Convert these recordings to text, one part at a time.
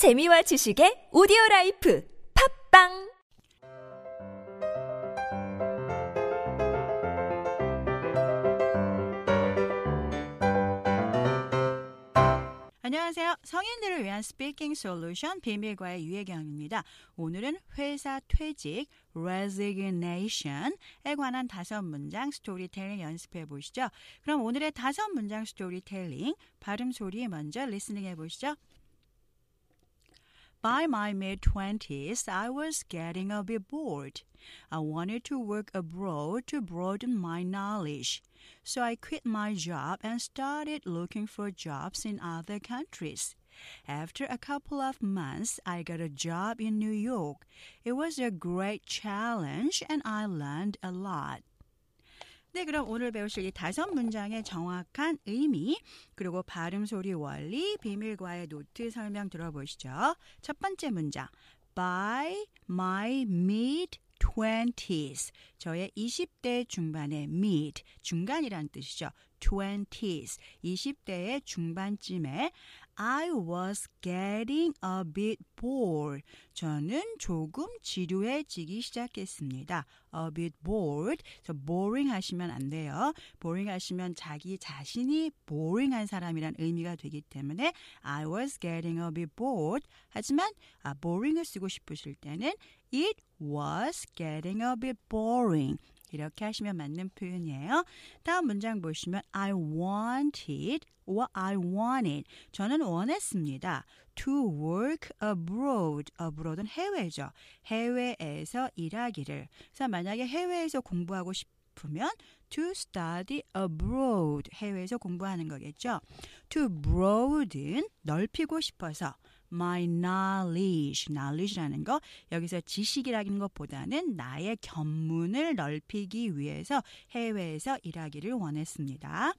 재미와 지식의 오디오 life 팟빵 안녕하세요. 성인들을 위한 speaking 솔루션 비밀과외 유혜경입니다. 오늘은 회사 퇴직 resignation에 관한 다섯 문장 스토리텔링 연습해 보시죠. 그럼 오늘의 다섯 문장 스토리텔링 발음 소리 먼저 listening 해 보시죠. By my mid 20s, I was getting a bit bored. I wanted to work abroad to broaden my knowledge. So I quit my job and started looking for jobs in other countries. After a couple of months, I got a job in New York. It was a great challenge and I learned a lot. 네, 그럼 오늘 배우실 이 다섯 문장의 정확한 의미, 그리고 발음 소리 원리, 비밀 과외 노트 설명 들어보시죠. 첫 번째 문장. By my mid 20s. 저의 20대 중반의 mid, 중간이란 뜻이죠. 20s. 20대의 중반쯤에 I was getting a bit bored. 저는 조금 지루해지기 시작했습니다. A bit bored. 그래서 boring 하시면 안 돼요. boring 하시면 자기 자신이 boring한 사람이란 의미가 되기 때문에 I was getting a bit bored. 하지만 아, boring을 쓰고 싶으실 때는 It was getting a bit boring. 이렇게 하시면 맞는 표현이에요. 다음 문장 보시면 I wanted or I wanted. 저는 원했습니다. To work abroad. abroad은 해외죠. 해외에서 일하기를. 그래서 만약에 해외에서 공부하고 싶으면 to study abroad. 해외에서 공부하는 거겠죠. To broaden 넓히고 싶어서 my knowledge, knowledge라는 거 여기서 지식이라는 것보다는 나의 견문을 넓히기 위해서 해외에서 일하기를 원했습니다.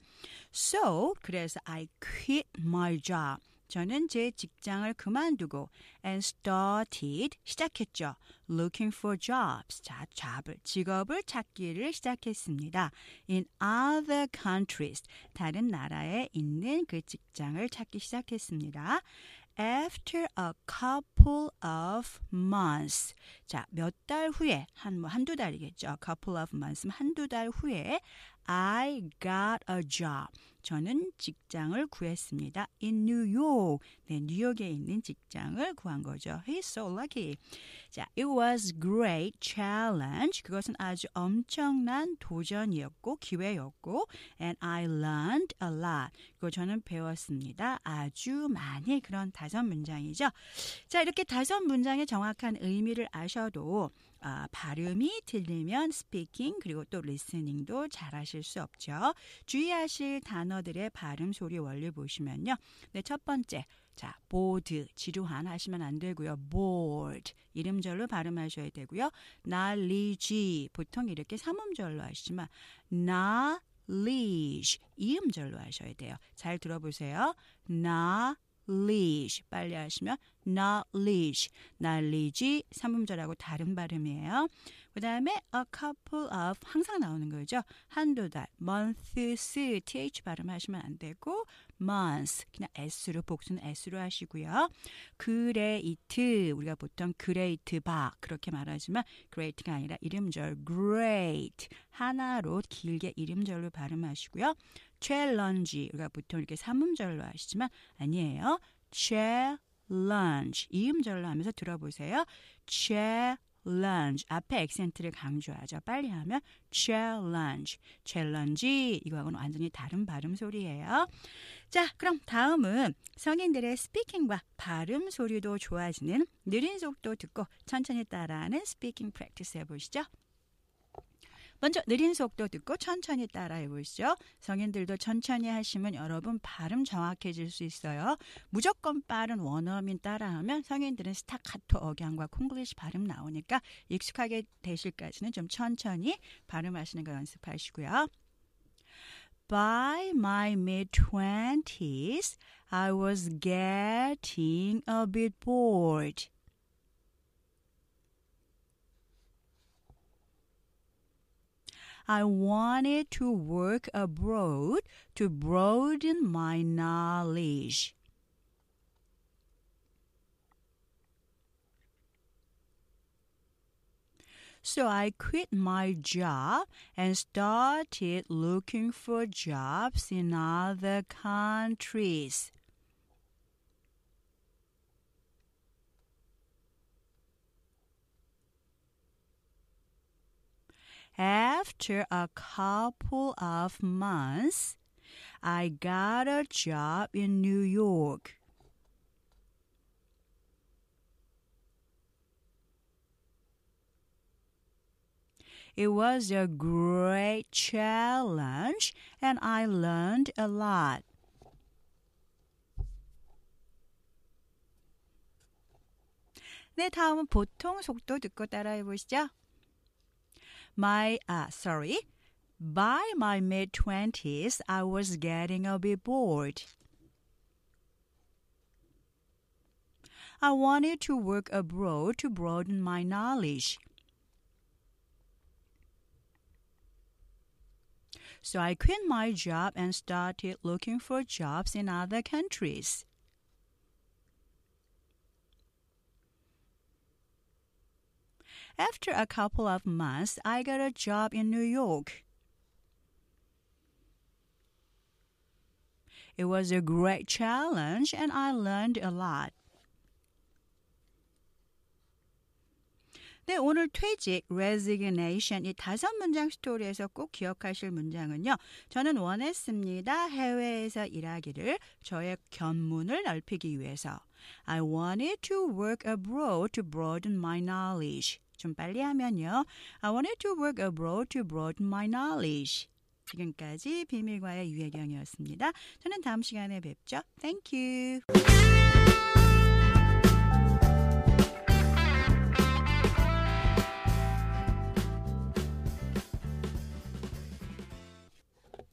So 그래서 I quit my job. 저는 제 직장을 그만두고 and started 시작했죠. looking for jobs. 자, 잡을 직업을 찾기를 시작했습니다. in other countries. 다른 나라에 있는 그 직장을 찾기 시작했습니다. After a couple of months. 자, 몇 달 후에, 한, 뭐, 한두 달이겠죠. a couple of months, 한두 달 후에 I got a job. 저는 직장을 구했습니다. in New York. 네, 뉴욕에 있는 직장을 구한 거죠. He's so lucky. 자, it was great challenge. 그것은 아주 엄청난 도전이었고 기회였고 and I learned a lot. 그리고 저는 배웠습니다. 아주 많이 그런 다섯 문장이죠. 자, 이렇게 다섯 문장의 정확한 의미를 아셔도 아, 발음이 틀리면 speaking 그리고 또 listening도 잘하실 수 없죠. 주의하실 단어들의 발음 소리 원리 보시면요. 네, 첫 번째. 자, 보드, 지루한 하시면 안 되고요. bored, 이름절로 발음하셔야 되고요. knowledge, 보통 이렇게 삼음절로 하시지만 knowledge, 이음절로 하셔야 돼요. 잘 들어보세요. knowledge. Knowledge 빨리 하시면 knowledge knowledge 삼음절하고 다른 발음이에요. 그 다음에 a couple of 항상 나오는 거죠. 한두 달 months th 발음하시면 안 되고 months 그냥 s로 복수는 s로 하시고요. great 우리가 보통 great 바 그렇게 말하지만 great가 아니라 이름절 great 하나로 길게 이름절로 발음하시고요. Challenge 우리가 보통 이렇게 삼음절로 하시지만 아니에요. challenge 이음절로 하면서 들어보세요. challenge 앞에 액센트를 강조하죠. 빨리 하면 challenge, challenge 이거하고는 완전히 다른 발음 소리예요. 자, 그럼 다음은 성인들의 speaking과 발음 소리도 좋아지는 느린 속도 듣고 천천히 따라하는 speaking practice 해보시죠. 먼저 느린 속도 듣고 천천히 따라해 보시죠. 성인들도 천천히 하시면 여러분 발음 정확해질 수 있어요. 무조건 빠른 원어민 따라하면 성인들은 스타카토 억양과 콩글리시 발음 나오니까 익숙하게 되실까지는 좀 천천히 발음하시는 거 연습하시고요. By my mid 20s, I was getting a bit bored. I wanted to work abroad to broaden my knowledge. So I quit my job and started looking for jobs in other countries. After a couple of months, I got a job in New York. It was a great challenge and I learned a lot. 네, 다음은 보통 속도 듣고 따라해 보시죠. My, ah, sorry. By my mid 20s, I was getting a bit bored. I wanted to work abroad to broaden my knowledge. So I quit my job and started looking for jobs in other countries. After a couple of months, I got a job in New York. It was a great challenge and I learned a lot. 네, 오늘 퇴직, resignation 이 다섯 문장 스토리에서 꼭 기억하실 문장은요. 저는 원했습니다. 해외에서 일하기를 저의 견문을 넓히기 위해서. I wanted to work abroad to broaden my knowledge. 좀 빨리 하면요. I wanted to work abroad to broaden my knowledge. 지금까지 비밀과의 유혜경이었습니다. 저는 다음 시간에 뵙죠. Thank you.